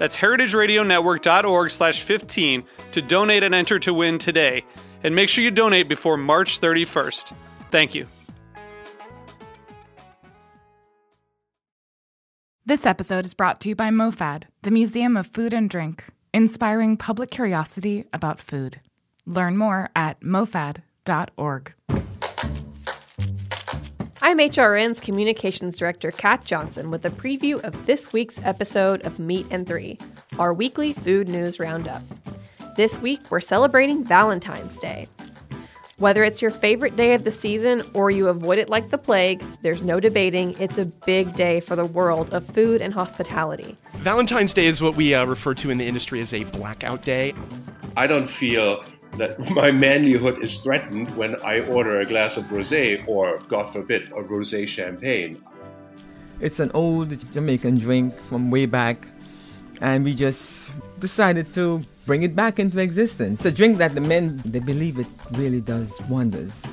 That's heritageradionetwork.org slash 15 to donate and enter to win today. And make sure you donate before March 31st. Thank you. This episode is brought to you by MoFad, the Museum of Food and Drink, inspiring public curiosity about food. Learn more at mofad.org. I'm HRN's Communications Director Kat Johnson with a preview of this week's episode of Meat and Three, our weekly food news roundup. This week, we're celebrating Valentine's Day. Whether it's your favorite day of the season or you avoid it like the plague, there's no debating it's a big day for the world of food and hospitality. Valentine's Day is what we uh, refer to in the industry as a blackout day. I don't feel that my manlyhood is threatened when I order a glass of rosé or, God forbid, a rosé champagne. It's an old Jamaican drink from way back, and we just decided to bring it back into existence. It's a drink that the men they believe it really does wonders.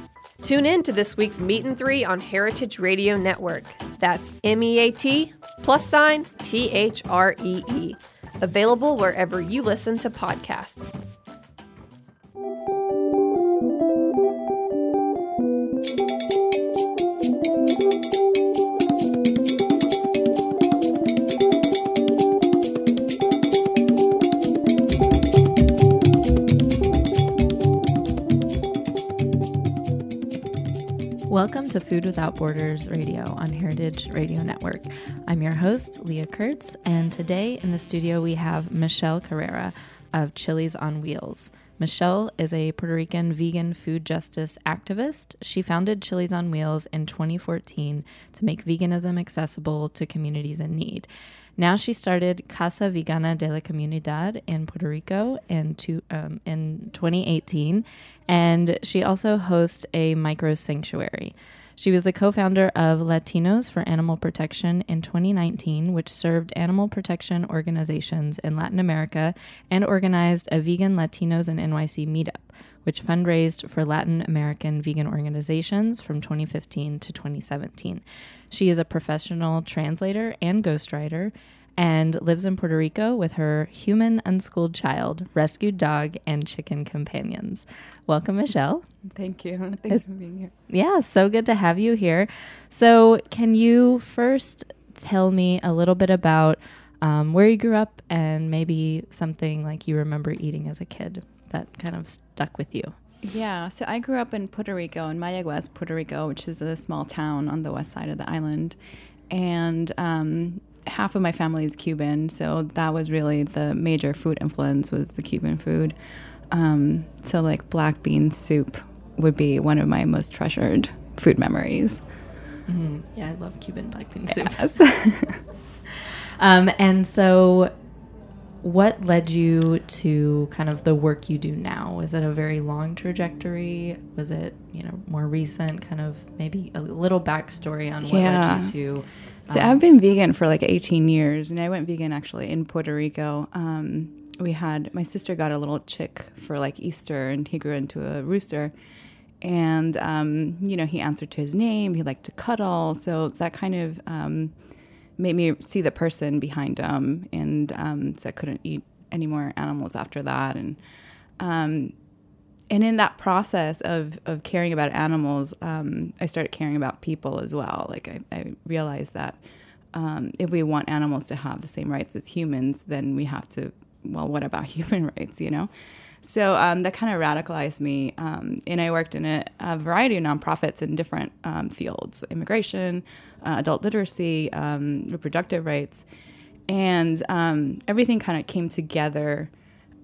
Tune in to this week's Meat and Three on Heritage Radio Network. That's M E A T plus sign T H R E E. Available wherever you listen to podcasts. Welcome to Food Without Borders Radio on Heritage Radio Network. I'm your host, Leah Kurtz, and today in the studio we have Michelle Carrera of Chilis on Wheels. Michelle is a Puerto Rican vegan food justice activist. She founded Chilis on Wheels in 2014 to make veganism accessible to communities in need. Now she started Casa Vegana de la Comunidad in Puerto Rico in, two, um, in 2018, and she also hosts a micro sanctuary. She was the co founder of Latinos for Animal Protection in 2019, which served animal protection organizations in Latin America and organized a vegan Latinos in NYC meetup, which fundraised for Latin American vegan organizations from 2015 to 2017. She is a professional translator and ghostwriter and lives in Puerto Rico with her human unschooled child, rescued dog, and chicken companions. Welcome, Michelle. Thank you. Thanks for being here. Yeah, so good to have you here. So, can you first tell me a little bit about um, where you grew up and maybe something like you remember eating as a kid that kind of stuck with you? Yeah, so I grew up in Puerto Rico, in Mayagüez, Puerto Rico, which is a small town on the west side of the island. And um, half of my family is Cuban, so that was really the major food influence was the Cuban food. Um, so like black bean soup would be one of my most treasured food memories. Mm-hmm. Yeah, I love Cuban black bean soup. Yes. um, and so, what led you to kind of the work you do now? Was it a very long trajectory? Was it you know more recent? Kind of maybe a little backstory on what yeah. led you to. So um, I've been vegan for like 18 years, and I went vegan actually in Puerto Rico. Um, we had my sister got a little chick for like Easter, and he grew into a rooster. And um, you know, he answered to his name. He liked to cuddle, so that kind of um, made me see the person behind him. And um, so I couldn't eat any more animals after that. And um, and in that process of of caring about animals, um, I started caring about people as well. Like I, I realized that. Um, if we want animals to have the same rights as humans, then we have to well, what about human rights, you know? So um, that kind of radicalized me. Um, and I worked in a, a, variety of nonprofits in different um, fields immigration, uh, adult literacy, um, reproductive rights. And everything kind of came together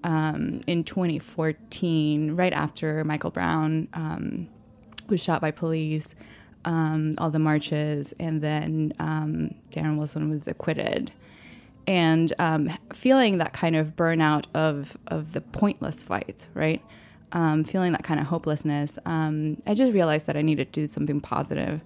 um, in 2014, right after Michael Brown was shot by police, all the marches, and then Darren Wilson was acquitted and um, feeling that kind of burnout of of the pointless fight, right? Um, feeling that kind of hopelessness, um, I just realized that I needed to do something positive.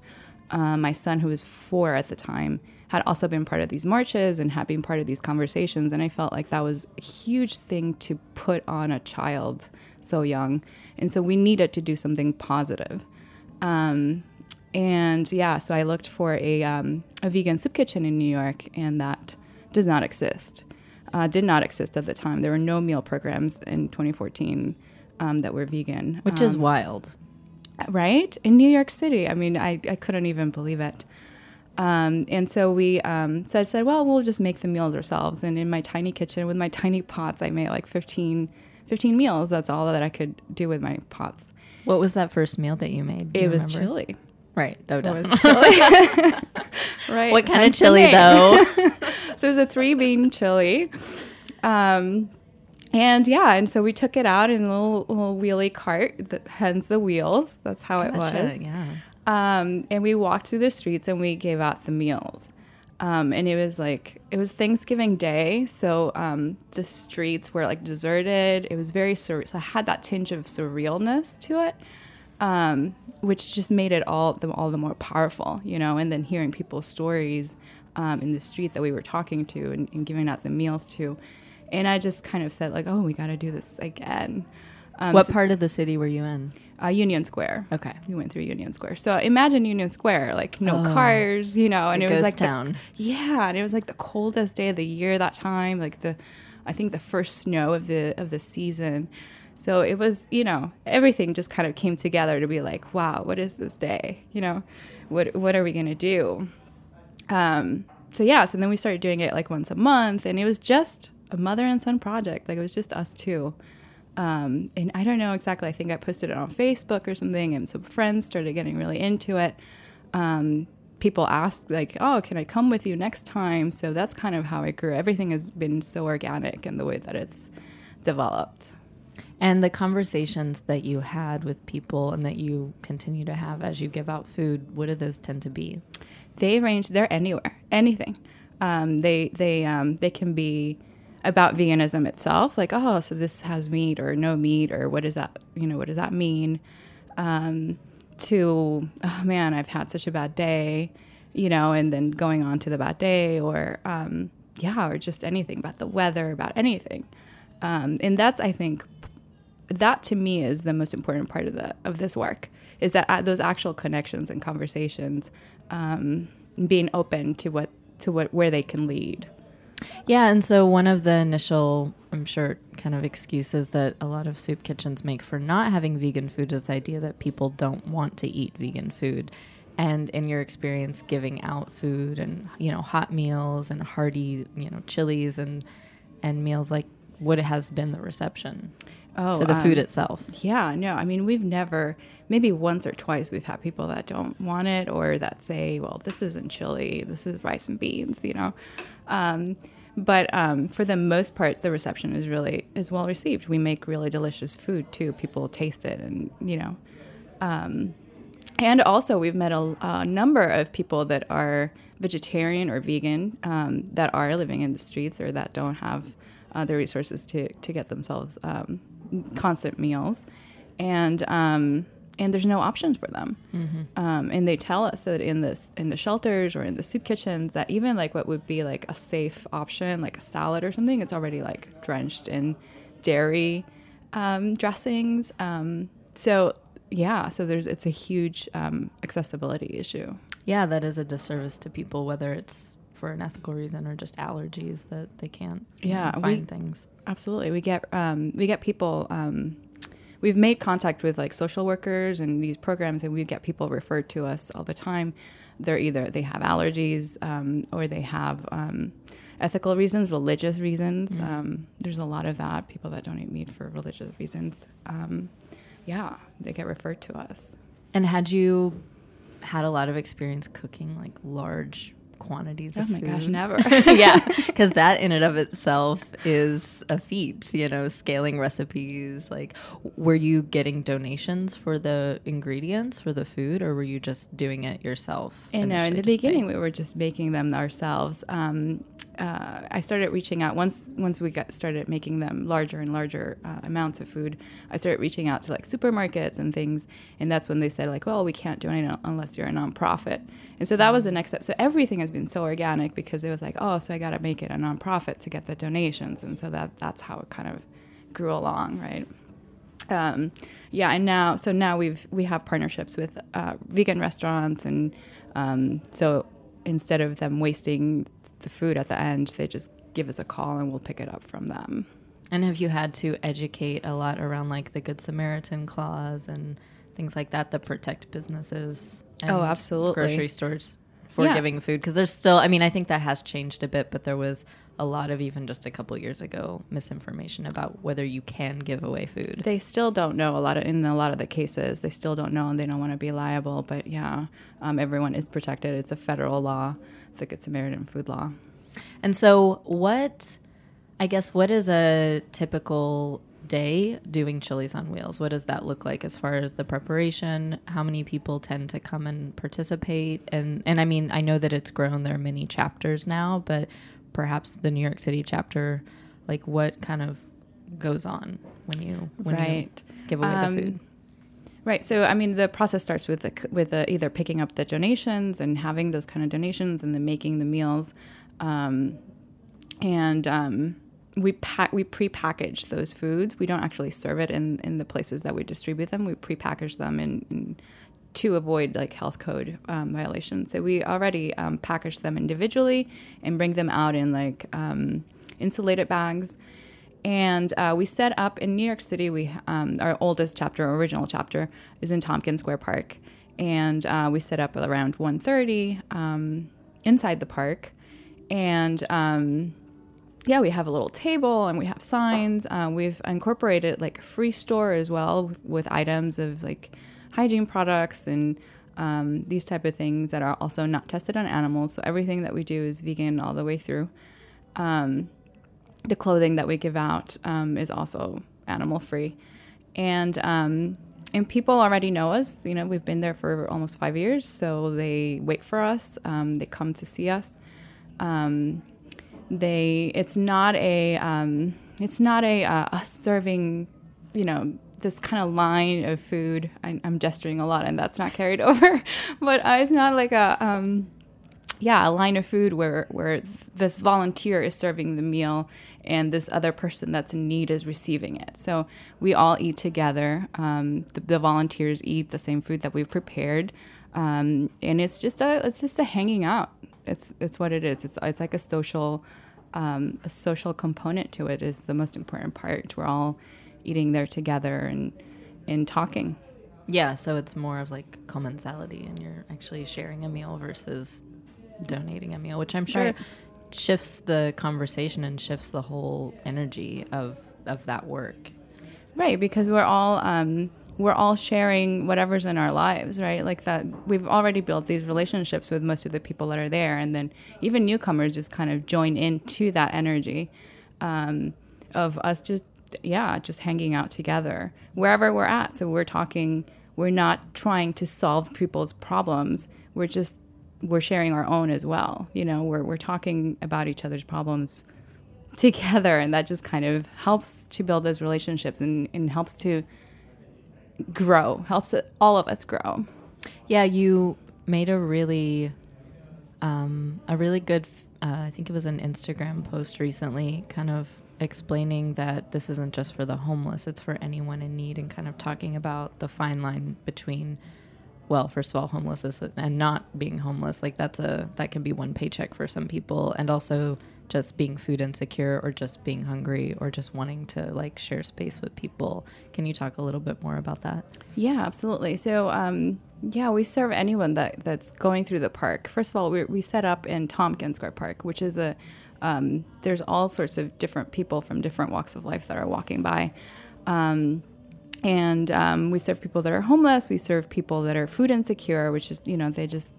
Uh, my son, who was four at the time, had also been part of these marches and had been part of these conversations, and I felt like that was a huge thing to put on a child so young, and so we needed to do something positive. Um, and yeah, so I looked for a, um, a vegan soup kitchen in New York, and that does not exist. Uh, did not exist at the time. There were no meal programs in 2014 um, that were vegan, which um, is wild, right? In New York City, I mean, I, I couldn't even believe it. Um, and so we, um, so I said, well, we'll just make the meals ourselves. And in my tiny kitchen with my tiny pots, I made like 15, 15 meals. That's all that I could do with my pots. What was that first meal that you made? Do it was chili. Right. No doubt. It was chili. right. What kind of chili though? so it was a three bean chili. Um, and yeah, and so we took it out in a little, little wheelie cart, that, hence the wheels. That's how gotcha, it was. Yeah. Um, and we walked through the streets and we gave out the meals. Um, and it was like it was Thanksgiving Day, so um, the streets were like deserted. It was very surreal. So it had that tinge of surrealness to it, um, which just made it all the all the more powerful, you know. And then hearing people's stories um, in the street that we were talking to and, and, giving out the meals to. And I just kind of said, like, oh, we got to do this again. Um, what so, part of the city were you in? Uh, Union Square. Okay. We went through Union Square. So imagine Union Square, like no oh, cars, you know, and it was like town. The, yeah, and it was like the coldest day of the year that time, like the, I think the first snow of the of the season. So it was, you know, everything just kind of came together to be like, wow, what is this day? You know, what what are we gonna do? Um, so yeah, so then we started doing it like once a month, and it was just a mother and son project. Like it was just us two. Um, and I don't know exactly. I think I posted it on Facebook or something, and so friends started getting really into it. Um, people asked like, "Oh, can I come with you next time?" So that's kind of how it grew. Everything has been so organic in the way that it's developed. And the conversations that you had with people and that you continue to have as you give out food, what do those tend to be? they range they're anywhere anything um, they they um, they can be about veganism itself like oh so this has meat or no meat or what does that you know what does that mean um, to oh man i've had such a bad day you know and then going on to the bad day or um, yeah or just anything about the weather about anything um, and that's i think that to me is the most important part of the of this work is that uh, those actual connections and conversations um, being open to what to what where they can lead. Yeah, and so one of the initial, I'm sure, kind of excuses that a lot of soup kitchens make for not having vegan food is the idea that people don't want to eat vegan food. And in your experience giving out food and you know hot meals and hearty you know chilies and and meals like what has been the reception oh, to the um, food itself? Yeah, no, I mean we've never maybe once or twice we've had people that don't want it or that say, well, this isn't chili, this is rice and beans, you know. Um, but um, for the most part, the reception is really is well received. We make really delicious food too. People taste it, and you know. Um, and also, we've met a, a, number of people that are vegetarian or vegan um, that are living in the streets or that don't have uh, the resources to to get themselves um, constant meals, and um, and there's no options for them. Mm-hmm. Um, and they tell us that in this in the shelters or in the soup kitchens that even like what would be like a safe option, like a salad or something, it's already like drenched in dairy um, dressings. Um, so yeah, so there's it's a huge um, accessibility issue. Yeah, that is a disservice to people, whether it's for an ethical reason or just allergies that they can't yeah know, find we, things. Absolutely, we get um, we get people um, we've made contact with like social workers and these programs, and we get people referred to us all the time. They're either they have allergies um, or they have um, ethical reasons, religious reasons. Um, there's a lot of that. People that don't eat meat for religious reasons. Um, yeah, they get referred to us. And had you had a lot of experience cooking like large quantities Oh of my gosh, never. yeah, because that in and of itself is a feat. You know, scaling recipes. Like, were you getting donations for the ingredients for the food, or were you just doing it yourself? You know, in the beginning, paying? we were just making them ourselves. Um, uh, I started reaching out once once we got started making them larger and larger uh, amounts of food. I started reaching out to like supermarkets and things, and that's when they said like, "Well, we can't do anything unless you're a nonprofit." And so that was the next step. So everything has been so organic because it was like, "Oh, so I got to make it a nonprofit to get the donations," and so that that's how it kind of grew along, right? um, yeah, and now so now we've we have partnerships with uh, vegan restaurants, and um, so instead of them wasting the food at the end, they just give us a call and we'll pick it up from them. And have you had to educate a lot around like the Good Samaritan clause and things like that that protect businesses? And Oh, absolutely. Grocery stores for Yeah. giving food because there's still. I mean, I think that has changed a bit, but there was a lot of even just a couple years ago misinformation about whether you can give away food. They still don't know a lot of in a lot of the cases. They still don't know and they don't want to be liable. But yeah, um, everyone is protected. It's a federal law, the Good Samaritan food law. And so, what, I guess, what is a typical day doing Chilis on Wheels? What does that look like as far as the preparation? How many people tend to come and participate? And, and I mean, I know that it's grown, there are many chapters now, but perhaps the New York City chapter, like what kind of goes on when you, when Right. you give away Um, the food? Right. So, I mean, the process starts with the, with the, either picking up the donations and having those kind of donations, and then making the meals, um, and um, we pack we pre-package those foods. We don't actually serve it in in the places that we distribute them. We pre-package them in. in to avoid like health code um, violations, so we already um, package them individually and bring them out in like um, insulated bags and uh, we set up in New York City. We um, our oldest chapter, original chapter, is in Tompkins Square Park, and uh, we set up around 1.30 um, inside the park, and um, yeah, we have a little table and we have signs. Uh, we've incorporated like a free store as well with items of like hygiene products and um, these type of things that are also not tested on animals. So everything that we do is vegan all the way through. Um, the clothing that we give out um, is also animal free, and um, and people already know us. You know, we've been there for almost five years, so they wait for us. Um, they come to see us. Um, they it's not a um, it's not a uh, us serving, you know. This kind of line of food. I, I'm gesturing a lot, and that's not carried over. but uh, it's not like a um, yeah, a line of food where where this volunteer is serving the meal and this other person that's in need is receiving it. So we all eat together. Um, the, the volunteers eat the same food that we've prepared, um, and it's just a it's just a hanging out. It's it's what it is. It's it's like a social um, a social component to it is the most important part. We're all eating there together and and talking. Yeah, so it's more of like commensality and you're actually sharing a meal versus donating a meal, which I'm sure Right. shifts the conversation and shifts the whole energy of of that work. Right, because we're all um, we're all sharing whatever's in our lives, right? Like that, we've already built these relationships with most of the people that are there, and then even newcomers just kind of join into that energy um, of us just, yeah, just hanging out together wherever we're at. So we're talking. We're not trying to solve people's problems. We're just we're sharing our own as well. You know, we're we're talking about each other's problems together and that just kind of helps to build those relationships and, and helps to grow helps all of us grow Yeah, you made a really, um, a really good. Uh, I think it was an Instagram post recently, kind of explaining that this isn't just for the homeless; it's for anyone in need, and kind of talking about the fine line between, well, first of all, homelessness and not being homeless. Like that's a that can be one paycheck for some people, and also just being food insecure or just being hungry or just wanting to like share space with people. Can you talk a little bit more about that? yeah absolutely so um, yeah we serve anyone that that's going through the park first of all we, we set up in tompkins square park which is a um, there's all sorts of different people from different walks of life that are walking by. Um, and um, we serve people that are homeless. We serve people that are food insecure, which is, you know, they just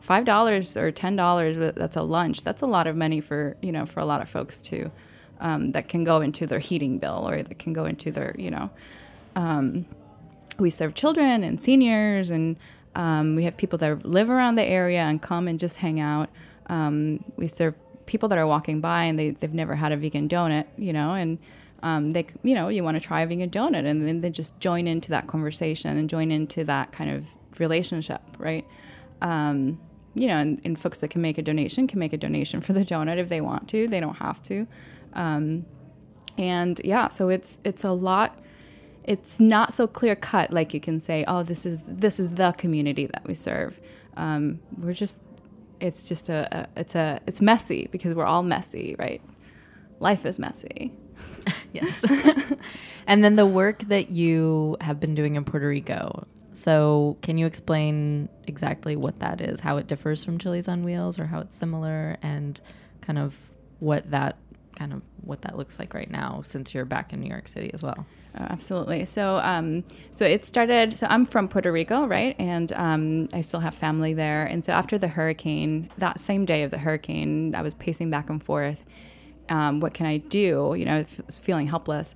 five dollars or ten dollars. That's a lunch. That's a lot of money for you know for a lot of folks too. Um, that can go into their heating bill or that can go into their you know. Um, we serve children and seniors, and um, we have people that live around the area and come and just hang out. Um, we serve people that are walking by and they, they've never had a vegan donut, you know, and um, they, you know, you want to try having a donut, and then they just join into that conversation and join into that kind of relationship, right? Um, you know, and, and, folks that can make a donation can make a donation for the donut if they want to. They don't have to. Um, and yeah, so it's it's a lot. It's not so clear cut like you can say, oh, this is this is the community that we serve. Um, we're just, it's just a, a it's a it's messy because we're all messy, right? Life is messy. Yes. and then the work that you have been doing in Puerto Rico. So, can you explain exactly what that is, how it differs from Chilis on Wheels, or how it's similar, and kind of what that kind of what that looks like right now since you're back in New York City as well? Oh, absolutely. So, um, so it started. So I'm from Puerto Rico, right? And um, I still have family there. And so after the hurricane, that same day of the hurricane, I was pacing back and forth um, what can I do? You know, feeling helpless.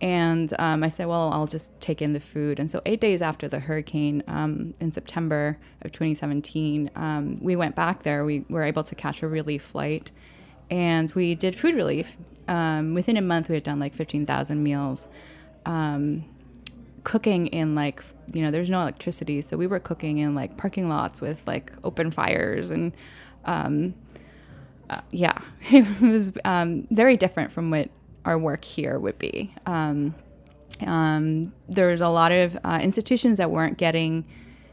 And um, I said, well, I'll just take in the food. And so, eight days after the hurricane um, in September of 2017, um, we went back there. We were able to catch a relief flight and we did food relief. Um, within a month, we had done like 15,000 meals. Um, cooking in like, you know, there's no electricity. So, we were cooking in like parking lots with like open fires and um, uh, yeah, it was um, very different from what our work here would be. Um, um, there's a lot of uh, institutions that weren't getting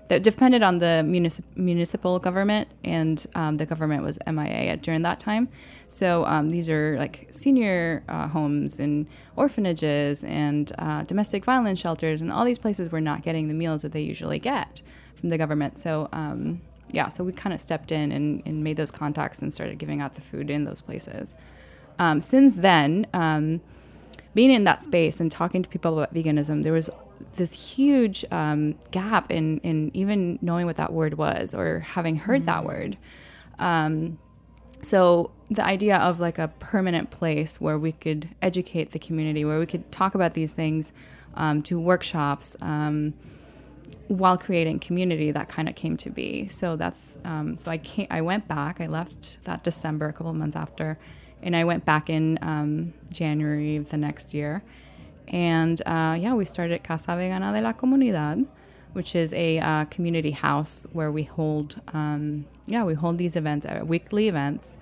that depended on the municip- municipal government, and um, the government was MIA during that time. So um, these are like senior uh, homes and orphanages and uh, domestic violence shelters, and all these places were not getting the meals that they usually get from the government. So um, yeah, so we kind of stepped in and, and, made those contacts and started giving out the food in those places. Um, since then, um, being in that space and talking to people about veganism, there was this huge um, gap in, in even knowing what that word was or having heard mm-hmm. that word. Um, so the idea of like a permanent place where we could educate the community, where we could talk about these things, um, do workshops um, while creating community that kind of came to be. So that's um, so i came i went back i left that december a couple months after and i went back in um, january of the next year. And uh, yeah we started casa vegana de la comunidad which is a uh, community house where we hold um, yeah we hold these events uh, weekly events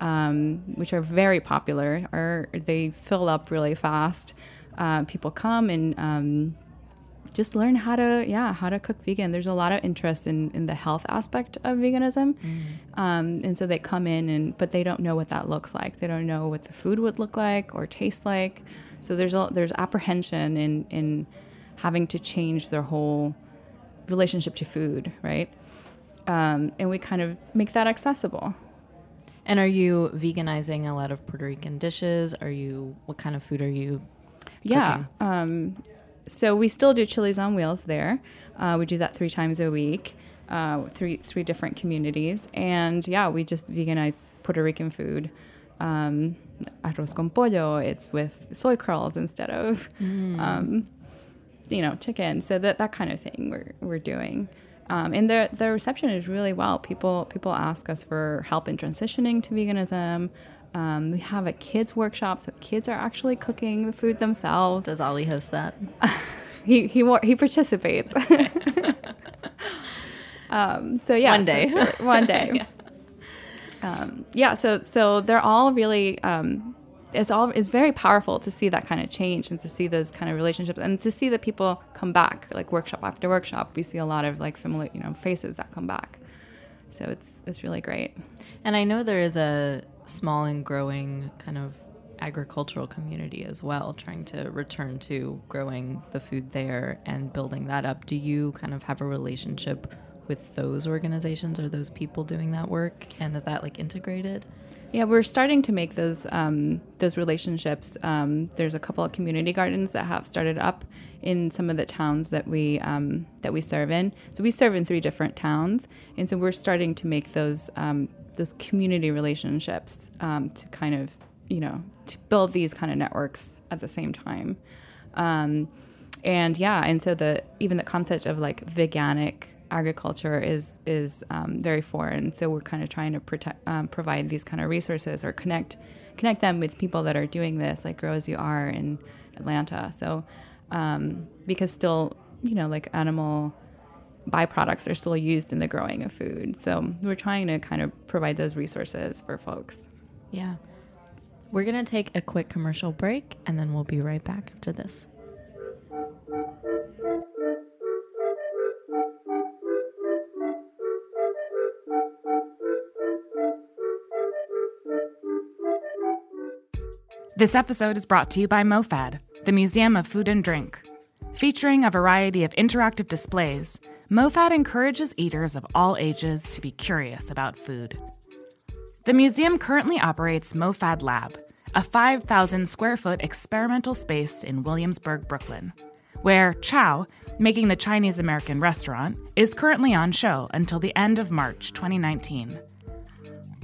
um, which are very popular or they fill up really fast. Uh, people come and um, just learn how to yeah how to cook vegan. There's a lot of interest in in the health aspect of veganism. Mm. um, and so they come in and but they don't know what that looks like. They don't know what the food would look like or taste like. So there's a there's apprehension in in having to change their whole relationship to food right? Um, and we kind of make that accessible. And are you veganizing a lot of puerto rican dishes? Are you what kind of food are you yeah um, so we still do Chilis on Wheels there. Uh, we do that three times a week, uh, three three different communities, and yeah, we just veganize Puerto Rican food. Um, arroz con pollo. It's with soy curls instead of, mm. um, you know, chicken. So that that kind of thing we're we're doing. Um, and the the reception is really well. People people ask us for help in transitioning to veganism. Um, we have a kids workshop, so kids are actually cooking the food themselves. Does Ollie host that? he he he participates. um, so yeah, one day, so really, one day. yeah. Um, yeah. So so they're all really. Um, it's all it's very powerful to see that kind of change and to see those kind of relationships and to see that people come back like workshop after workshop. We see a lot of like familiar you know faces that come back. So it's it's really great. And I know there is a small and growing kind of agricultural community as well, trying to return to growing the food there and building that up. Do you kind of have a relationship with those organizations or those people doing that work? And is that like integrated? Yeah, we're starting to make those um, those relationships. Um, there's a couple of community gardens that have started up in some of the towns that we um, that we serve in. So we serve in three different towns, and so we're starting to make those um, those community relationships um, to kind of you know to build these kind of networks at the same time. Um, and yeah, and so the even the concept of like veganic agriculture is is um, very foreign. So we're kind of trying to protect, um, provide these kind of resources or connect connect them with people that are doing this, like Grow as You Are in Atlanta. So um, because still, you know, like animal byproducts are still used in the growing of food. So we're trying to kind of provide those resources for folks. Yeah. We're going to take a quick commercial break and then we'll be right back after this. This episode is brought to you by MoFad, the Museum of Food and Drink. Featuring a variety of interactive displays, MoFad encourages eaters of all ages to be curious about food. The museum currently operates MoFad Lab, a 5,000 square foot experimental space in Williamsburg, Brooklyn, where Chow, making the Chinese American restaurant, is currently on show until the end of March 2019.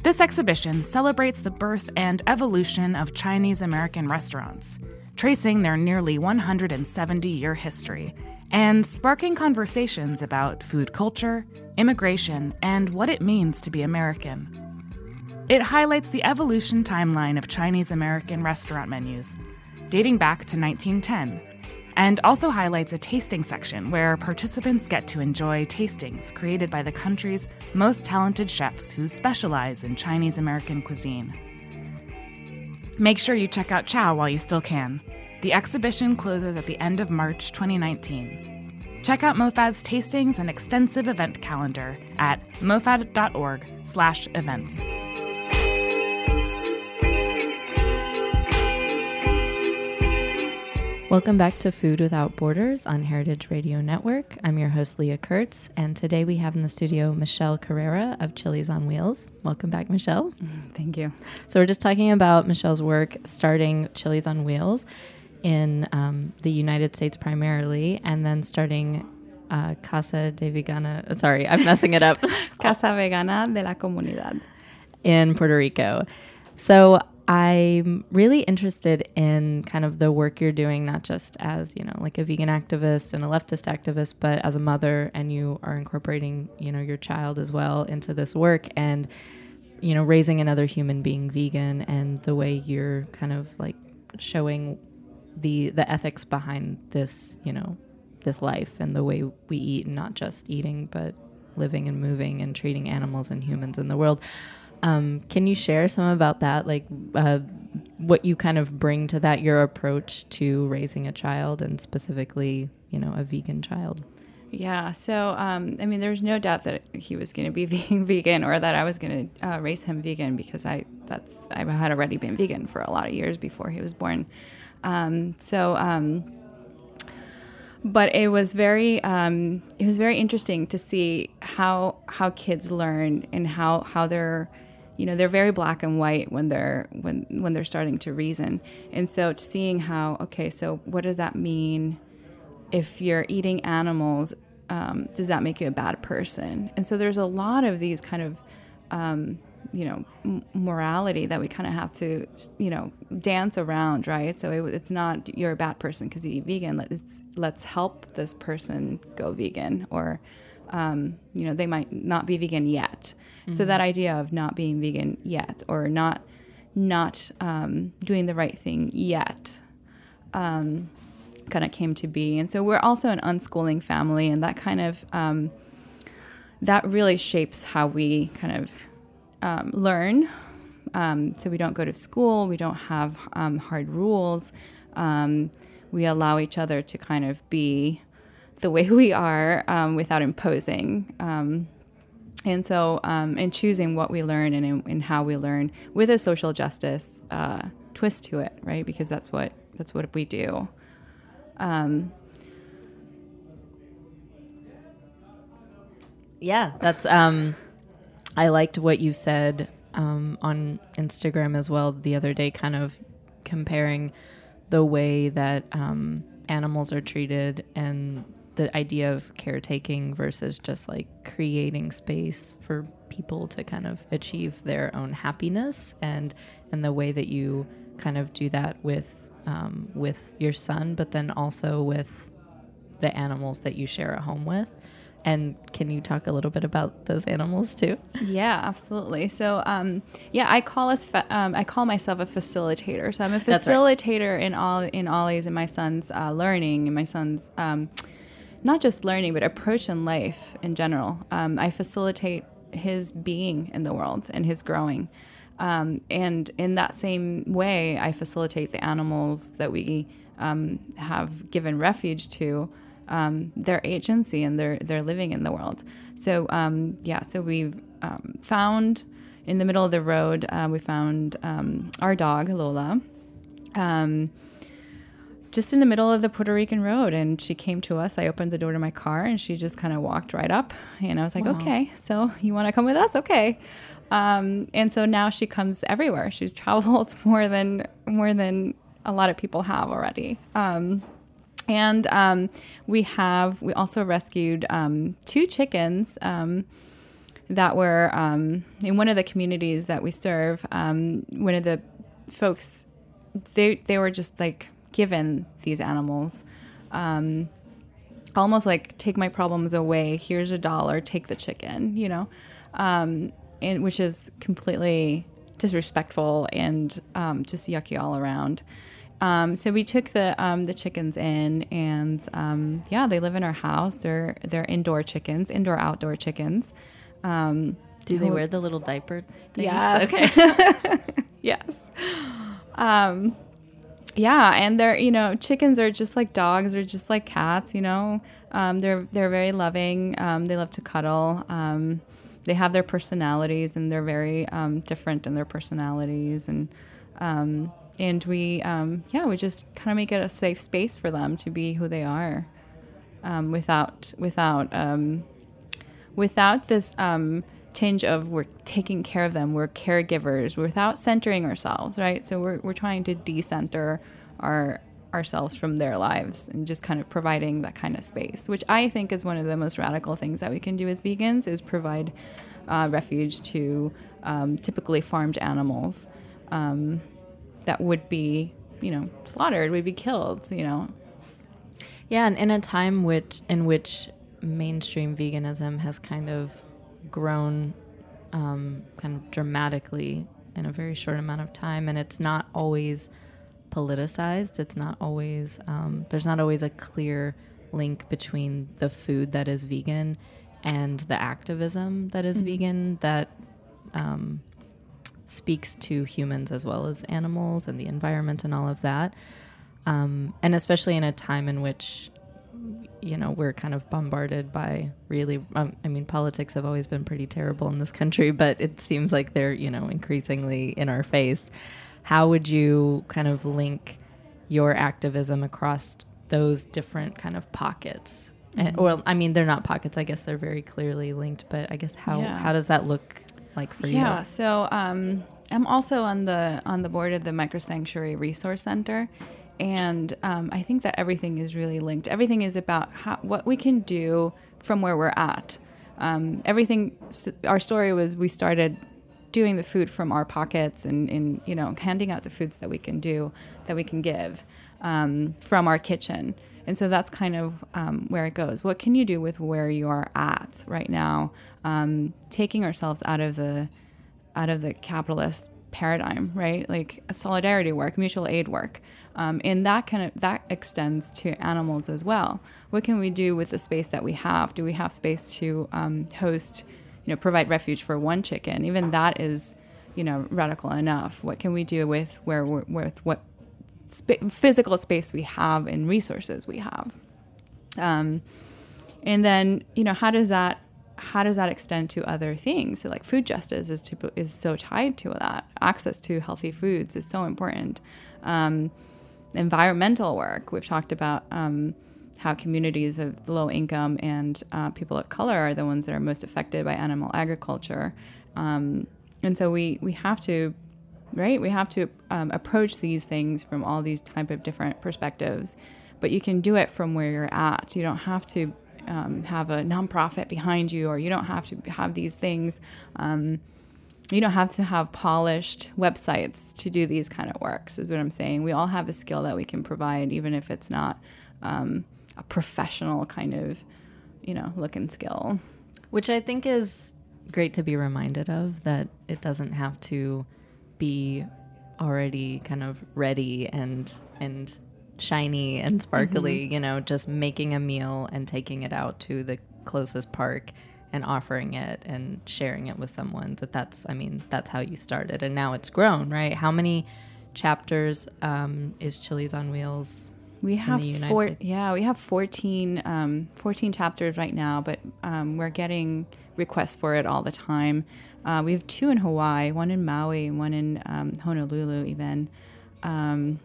This exhibition celebrates the birth and evolution of Chinese American restaurants, tracing their nearly 170 year history and sparking conversations about food culture, immigration, and what it means to be American. It highlights the evolution timeline of Chinese American restaurant menus, dating back to 1910 and also highlights a tasting section where participants get to enjoy tastings created by the country's most talented chefs who specialize in Chinese American cuisine. Make sure you check out Chow while you still can. The exhibition closes at the end of March 2019. Check out MoFad's tastings and extensive event calendar at mofad.org/events. Welcome back to Food Without Borders on Heritage Radio Network. I'm your host, Leah Kurtz, and today we have in the studio Michelle Carrera of Chilis on Wheels. Welcome back, Michelle. Thank you. So, we're just talking about Michelle's work starting Chilis on Wheels in um, the United States primarily, and then starting uh, Casa de Vegana. Sorry, I'm messing it up. Casa Vegana de la Comunidad in Puerto Rico. So, I'm really interested in kind of the work you're doing, not just as, you know, like a vegan activist and a leftist activist, but as a mother and you are incorporating, you know, your child as well into this work and, you know, raising another human being vegan and the way you're kind of like showing the the ethics behind this, you know, this life and the way we eat and not just eating, but living and moving and treating animals and humans in the world. Um, can you share some about that, like uh, what you kind of bring to that, your approach to raising a child, and specifically, you know, a vegan child? Yeah. So, um, I mean, there's no doubt that he was going to be being vegan, or that I was going to uh, raise him vegan because I that's I had already been vegan for a lot of years before he was born. Um, so. Um, but it was very um, it was very interesting to see how how kids learn and how how they're you know they're very black and white when they're when when they're starting to reason. And so seeing how okay so what does that mean if you're eating animals um, does that make you a bad person? And so there's a lot of these kind of um, you know m- morality that we kind of have to you know dance around right? So it, it's not you're a bad person because you eat vegan let's let's help this person go vegan or um, you know they might not be vegan yet mm-hmm. so that idea of not being vegan yet or not not um, doing the right thing yet um, kind of came to be and so we're also an unschooling family and that kind of um, that really shapes how we kind of um, learn. Um, so we don't go to school, we don't have um, hard rules. Um, we allow each other to kind of be the way we are um, without imposing. Um, and so, in choosing what we learn and, and how we learn with a social justice uh, twist to it, right? Because that's what that's what we do. yeah, that's um, I liked what you said um, on Instagram as well the other day, kind of comparing the way that um, animals are treated and the idea of caretaking versus just like creating space for people to kind of achieve their own happiness and and the way that you kind of do that with um, with your son, but then also with the animals that you share a home with. And can you talk a little bit about those animals too? Yeah, absolutely. So, um, yeah, I call us fa- um, I call myself a facilitator. So I'm a That's right. facilitator in all in Ollie's and my son's uh, learning and my son's um, not just learning but approach in life in general. Um, I facilitate his being in the world and his growing. Um, and in that same way, I facilitate the animals that we um, have given refuge to um, their agency and their their living in the world. So um, yeah, so we've um, found in the middle of the road, uh, we found our dog Lola. Um, just in the middle of the Puerto Rican road, and she came to us. I opened the door to my car, and she just kind of walked right up. And I was like, "Okay, so you want to come with us? Okay." Um, and so now she comes everywhere. She's traveled more than more than a lot of people have already. Um, and um, we have we also rescued um, two chickens um, that were um, in one of the communities that we serve. Um, one of the folks they they were just like given these animals. Um, almost like take my problems away. Here's a dollar. Take the chicken. You know, um, and which is completely disrespectful and um, just yucky all around. Um, so we took the um, the chickens in, and um, yeah, they live in our house. They're they're indoor chickens, indoor outdoor chickens. Um, Do they wear the little diaper things? Yes. Okay. yes. Yeah, and they're you know chickens are just like dogs or just like cats. You know, um, they're they're very loving. Um, they love to cuddle. Um, they have their personalities and they're very um, different in their personalities and um, and we um, yeah we just kind of make it a safe space for them to be who they are without without without this tinge of we're taking care of them, we're caregivers, without centering ourselves, right? So we're, we're trying to decenter our ourselves from their lives and just kind of providing that kind of space, which I think is one of the most radical things that we can do as vegans is provide uh, refuge to um, typically farmed animals um, that would be, you know, slaughtered, would be killed, you know, Yeah, and in a time which in which mainstream veganism has kind of grown um, kind of dramatically in a very short amount of time, and it's not always politicized. It's not always um, there's not always a clear link between the food that is vegan and the activism that is vegan that um, speaks to humans as well as animals and the environment and all of that. Um, and especially in a time in which you know we're kind of bombarded by really um, i mean politics have always been pretty terrible in this country but it seems like they're you know increasingly in our face how would you kind of link your activism across those different kind of pockets and, well i mean they're not pockets i guess they're very clearly linked but i guess how Yeah. how does that look like for you? yeah so um, i'm also on the on the board of the micro sanctuary resource center and um, i think that everything is really linked. Everything is about how, what we can do from where we're at. Um, everything our story was we started doing the food from our pockets and, you know handing out the foods that we can do that we can give um, from our kitchen. And so that's kind of um, where it goes. What can you do with where you are at right now? Um, taking ourselves out of the out of the capitalist paradigm, right? Like solidarity work, mutual aid work, um, and that kind of that extends to animals as well. What can we do with the space that we have? Do we have space to um, host, you know, provide refuge for one chicken? Even that is, you know, radical enough. What can we do with where with what sp- physical space we have and resources we have? Um, and then you know how does that how does that extend to other things so like food justice is to, is so tied to that access to healthy foods is so important um, environmental work. We've talked about um, how communities of low income and uh, people of color are the ones that are most affected by animal agriculture. Um, and so we we have to right we have to um, approach these things from all these type of different perspectives. But you can do it from where you're at. You don't have to um, have a nonprofit behind you or you don't have to have these things. Um, you don't have to have polished websites to do these kind of works is what i'm saying we all have a skill that we can provide even if it's not um, a professional kind of you know look and skill which i think is great to be reminded of that it doesn't have to be already kind of ready and and shiny and sparkly mm-hmm. you know just making a meal and taking it out to the closest park and offering it and sharing it with someone that that's i mean that's how you started. And now it's grown right? How many chapters um, is Chilis on Wheels we have four yeah we have 14 um, 14 chapters right now but um, we're getting requests for it all the time. Uh, we have two in hawaii one in maui one in um, honolulu even um,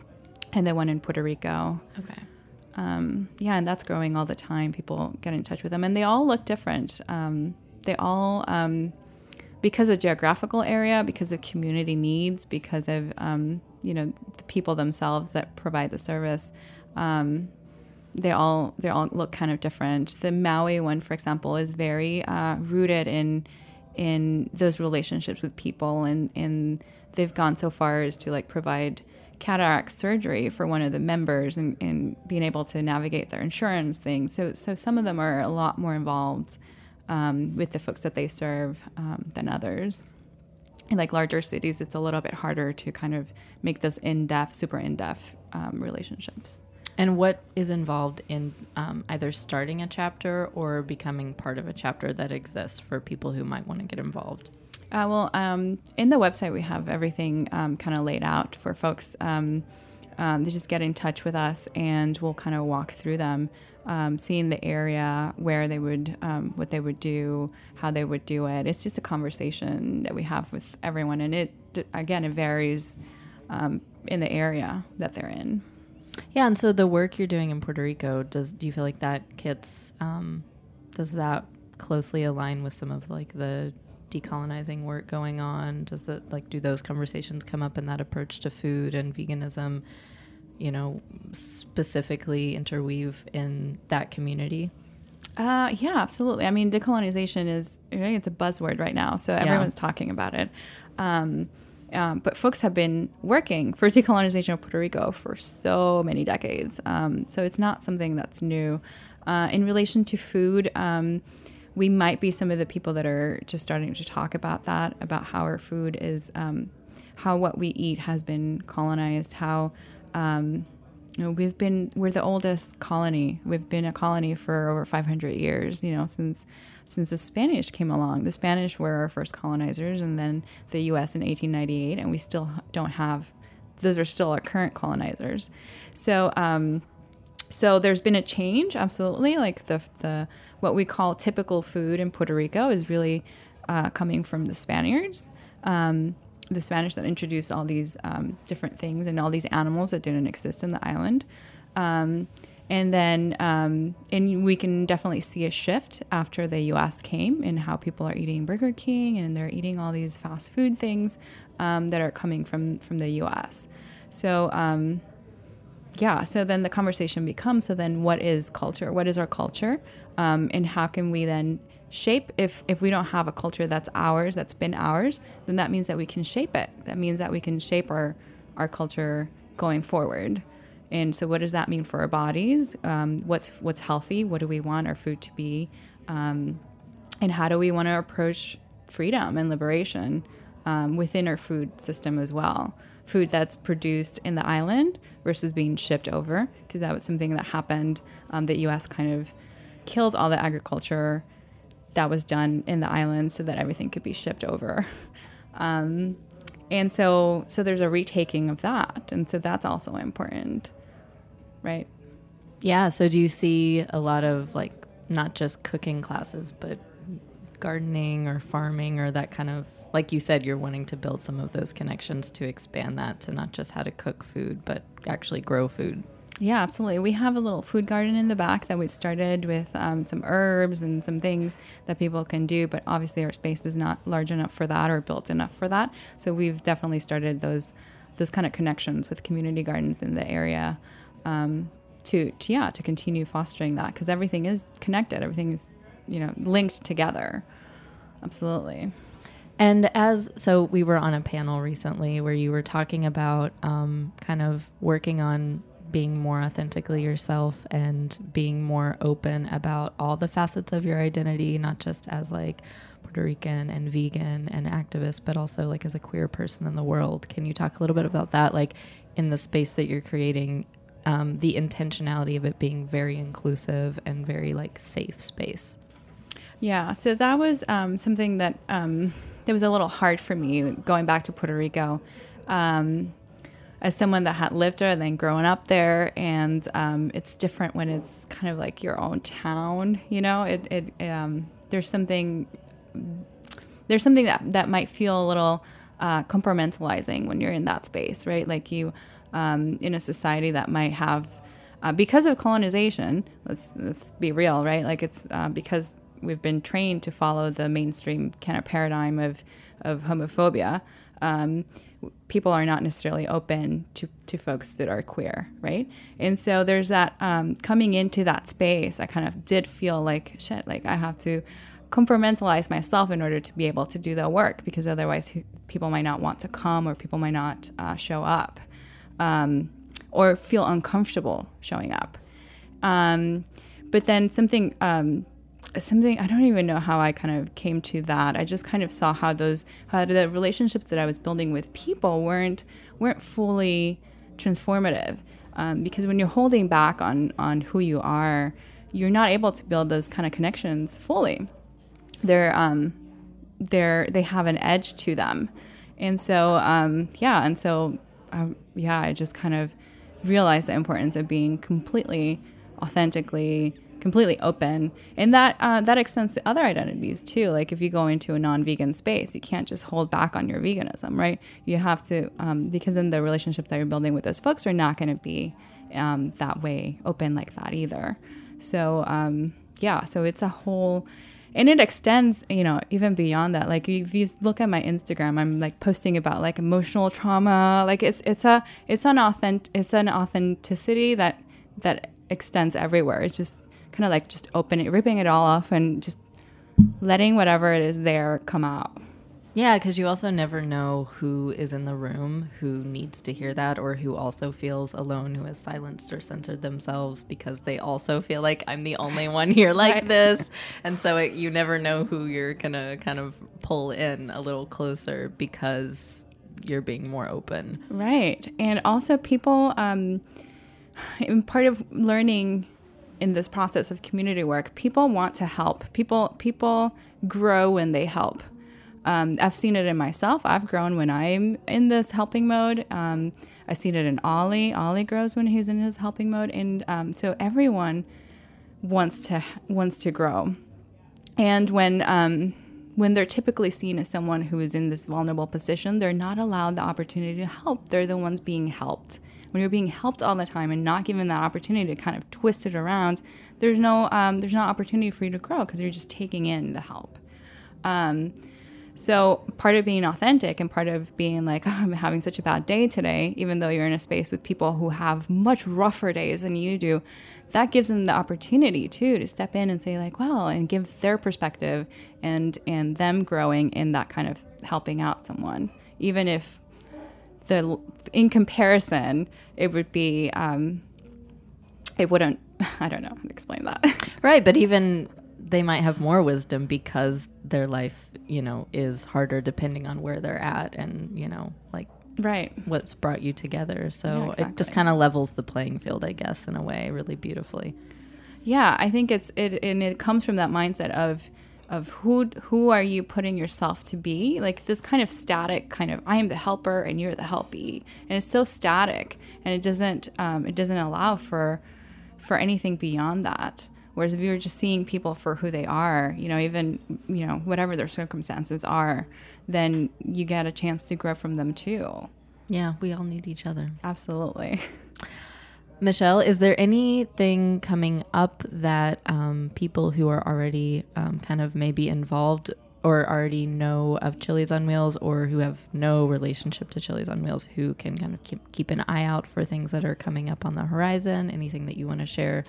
and then one in puerto rico. Okay um, yeah, and that's growing all the time. People get in touch with them, and they all look different. Um, they all, um, because of geographical area, because of community needs, because of um, you know the people themselves that provide the service. Um, they all they all look kind of different. The Maui one, for example, is very uh, rooted in in those relationships with people, and and they've gone so far as to like provide cataract surgery for one of the members and, and being able to navigate their insurance thing. So, so some of them are a lot more involved um, with the folks that they serve um, than others. In like larger cities, it's a little bit harder to kind of make those in-depth, super in-depth um, relationships. And what is involved in um, either starting a chapter or becoming part of a chapter that exists for people who might want to get involved? Uh, well, um, in the website, we have everything um, kind of laid out for folks um, um, to just get in touch with us, and we'll kind of walk through them, um, seeing the area where they would, um, what they would do, how they would do it. It's just a conversation that we have with everyone, and it again it varies in the area that they're in. Yeah, and so the work you're doing in Puerto Rico, does do you feel like that gets does that closely align with some of like the decolonizing work going on? Does that like do those conversations come up in that approach to food and veganism? You know, specifically interweave in that community. Uh, yeah, absolutely. I mean, decolonization is it's a buzzword right now, so everyone's yeah. talking about it. Um, um, but folks have been working for decolonization of Puerto Rico for so many decades. Um, so it's not something that's new. Uh, in relation to food, um, we might be some of the people that are just starting to talk about that, about how our food is, um, how what we eat has been colonized, how um, you know, we've been we're the oldest colony. We've been a colony for over 500 years. You know, since since the Spanish came along. The Spanish were our first colonizers, and then the U.S. in 1898, and we still don't have. Those are still our current colonizers. So, um, so there's been a change, absolutely. Like the the what we call typical food in Puerto Rico is really uh, coming from the Spaniards. Um, the Spanish that introduced all these um, different things and all these animals that didn't exist in the island. Um, and then, um, and we can definitely see a shift after the U.S. came in how people are eating Burger King and they're eating all these fast food things um, that are coming from from the U.S. So, um, yeah. So then the conversation becomes: so then, what is culture? What is our culture? um, and how can we then shape if if we don't have a culture that's ours that's been ours then that means that we can shape it that means that we can shape our our culture going forward and so what does that mean for our bodies um, what's what's healthy what do we want our food to be um, and how do we want to approach freedom and liberation um, within our food system as well food that's produced in the island versus being shipped over because that was something that happened um, that us kind of killed all the agriculture that was done in the island so that everything could be shipped over. Um, and so, so there's a retaking of that, and so that's also important, right? Yeah. So, do you see a lot of like not just cooking classes, but gardening or farming or that kind of like you said, you're wanting to build some of those connections to expand that to not just how to cook food, but actually grow food. Yeah, absolutely. We have a little food garden in the back that we started with um, some herbs and some things that people can do, but obviously our space is not large enough for that or built enough for that. So we've definitely started those those kind of connections with community gardens in the area um, to, to yeah to continue fostering that because everything is connected. Everything is you know linked together. Absolutely. And as so, we were on a panel recently where you were talking about um, kind of working on being more authentically yourself and being more open about all the facets of your identity, not just as like Puerto Rican and vegan and activist, but also like as a queer person in the world. Can you talk a little bit about that, like in the space that you're creating, um, the intentionality of it being very inclusive and very like safe space? Yeah, so that was um, something that um, that was a little hard for me going back to Puerto Rico. Um, as someone that had lived there and then grown up there, and um, it's different when it's kind of like your own town. You know, it, it um, there's something there's something that that might feel a little uh, compartmentalizing when you're in that space, right? Like you um, in a society that might have uh, because of colonization. Let's let's be real, right? Like it's uh, because we've been trained to follow the mainstream kind of paradigm of of homophobia. Um, people are not necessarily open to, to folks that are queer, right? And so there's that um, coming into that space. I kind of did feel like shit, like I have to compartmentalize myself in order to be able to do the work because otherwise people might not want to come or people might not uh, show up um, or feel uncomfortable showing up. Um, but then something um, something I don't even know how I kind of came to that. I just kind of saw how those how the relationships that I was building with people weren't weren't fully transformative. Um, because when you're holding back on on who you are, you're not able to build those kind of connections fully. They're um, they're they have an edge to them, and so um, yeah, and so um, yeah, I just kind of realized the importance of being completely authentically completely open, and that uh, that extends to other identities too. Like if you go into a non-vegan space, you can't just hold back on your veganism, right? You have to um, because then the relationships that you're building with those folks are not going to be um, that way open like that either. So um, yeah, so it's a whole and it extends you know even beyond that like if you look at my instagram i'm like posting about like emotional trauma like it's it's a it's an authentic it's an authenticity that that extends everywhere it's just kind of like just opening, ripping it all off and just letting whatever it is there come out. Yeah, because you also never know who is in the room who needs to hear that or who also feels alone, who has silenced or censored themselves because they also feel like I'm the only one here like right. this. And so it, you never know who you're going to kind of pull in a little closer because you're being more open. Right. And also, people, um, part of learning in this process of community work, people want to help. People people grow when they help. Um, I've seen it in myself. I've grown when I'm in this helping mode. Um, I've seen it in Ollie. Ollie grows when he's in his helping mode, and um, so everyone wants to wants to grow. And when um, when they're typically seen as someone who is in this vulnerable position, they're not allowed the opportunity to help. They're the ones being helped when you're being helped all the time and not given that opportunity to kind of twist it around, there's no um, there's no opportunity for you to grow because you're just taking in the help. Um, so part of being authentic and part of being like, oh, I'm having such a bad day today, even though you're in a space with people who have much rougher days than you do, that gives them the opportunity too to step in and say like, well, and give their perspective and and them growing in that kind of helping out someone, even if the in comparison, it would be um, it wouldn't. I don't know how to explain that. right, but even they might have more wisdom because their life, you know, is harder depending on where they're at, and you know, like right what's brought you together. So yeah, exactly. it just kind of levels the playing field, I guess, in a way, really beautifully. Yeah, I think it's it, and it comes from that mindset of of who who are you putting yourself to be? Like this kind of static kind of i am the helper and you're the helpee and it's so static and it doesn't um, it doesn't allow for for anything beyond that. Whereas if you're just seeing people for who they are you know even you know whatever their circumstances are then you get a chance to grow from them too. Yeah we all need each other. Absolutely Michelle, is there anything coming up that um, people who are already um, kind of maybe involved or already know of Chilis on Wheels or who have no relationship to Chilis on Wheels who can kind of keep, keep an eye out for things that are coming up on the horizon? Anything that you want to share?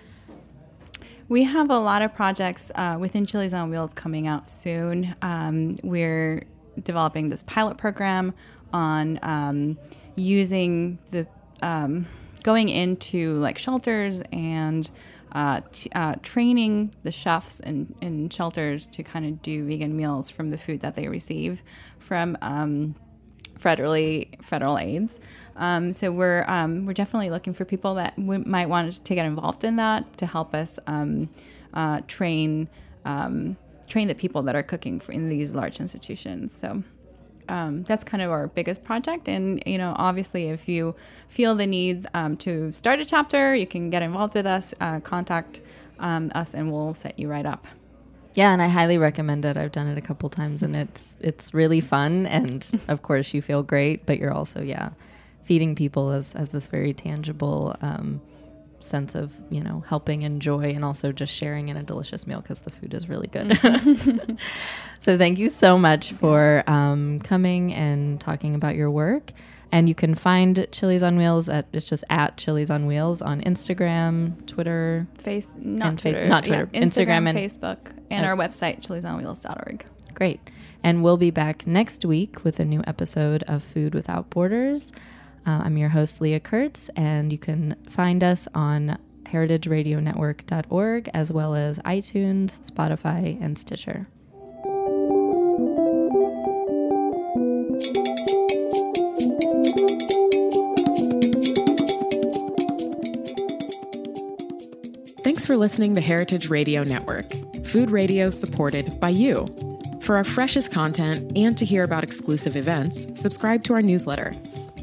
We have a lot of projects uh, within Chilis on Wheels coming out soon. Um, we're developing this pilot program on um, using the um, going into like shelters and uh, t- uh, training the chefs in, in shelters to kind of do vegan meals from the food that they receive from um, federally federal aids. Um, so we're um, we're definitely looking for people that w- might want to get involved in that to help us um, uh, train um, train the people that are cooking in these large institutions. So um, that's kind of our biggest project. And you know, obviously, if you feel the need um, to start a chapter, you can get involved with us. Uh, contact um, us, and we'll set you right up. Yeah, and I highly recommend it. I've done it a couple times, and it's it's really fun. And of course, you feel great, but you're also yeah, feeding people as as this very tangible. Um, sense of you know helping and joy and also just sharing in a delicious meal because the food is really good. So thank you so much for um, coming and talking about your work. And you can find Chilis on Wheels at it's just at Chilis on Wheels on instagram twitter face not and fa- twitter. not Twitter, yeah, Instagram instagram, and- facebook and uh, our website chilisonwheels.org Great. And we'll be back next week with a new episode of Food Without Borders. Uh, I'm your host, Leah Kurtz, and you can find us on heritageradionetwork.org as well as iTunes, Spotify, and Stitcher. Thanks for listening to Heritage Radio Network, food radio supported by you. For our freshest content and to hear about exclusive events, subscribe to our newsletter.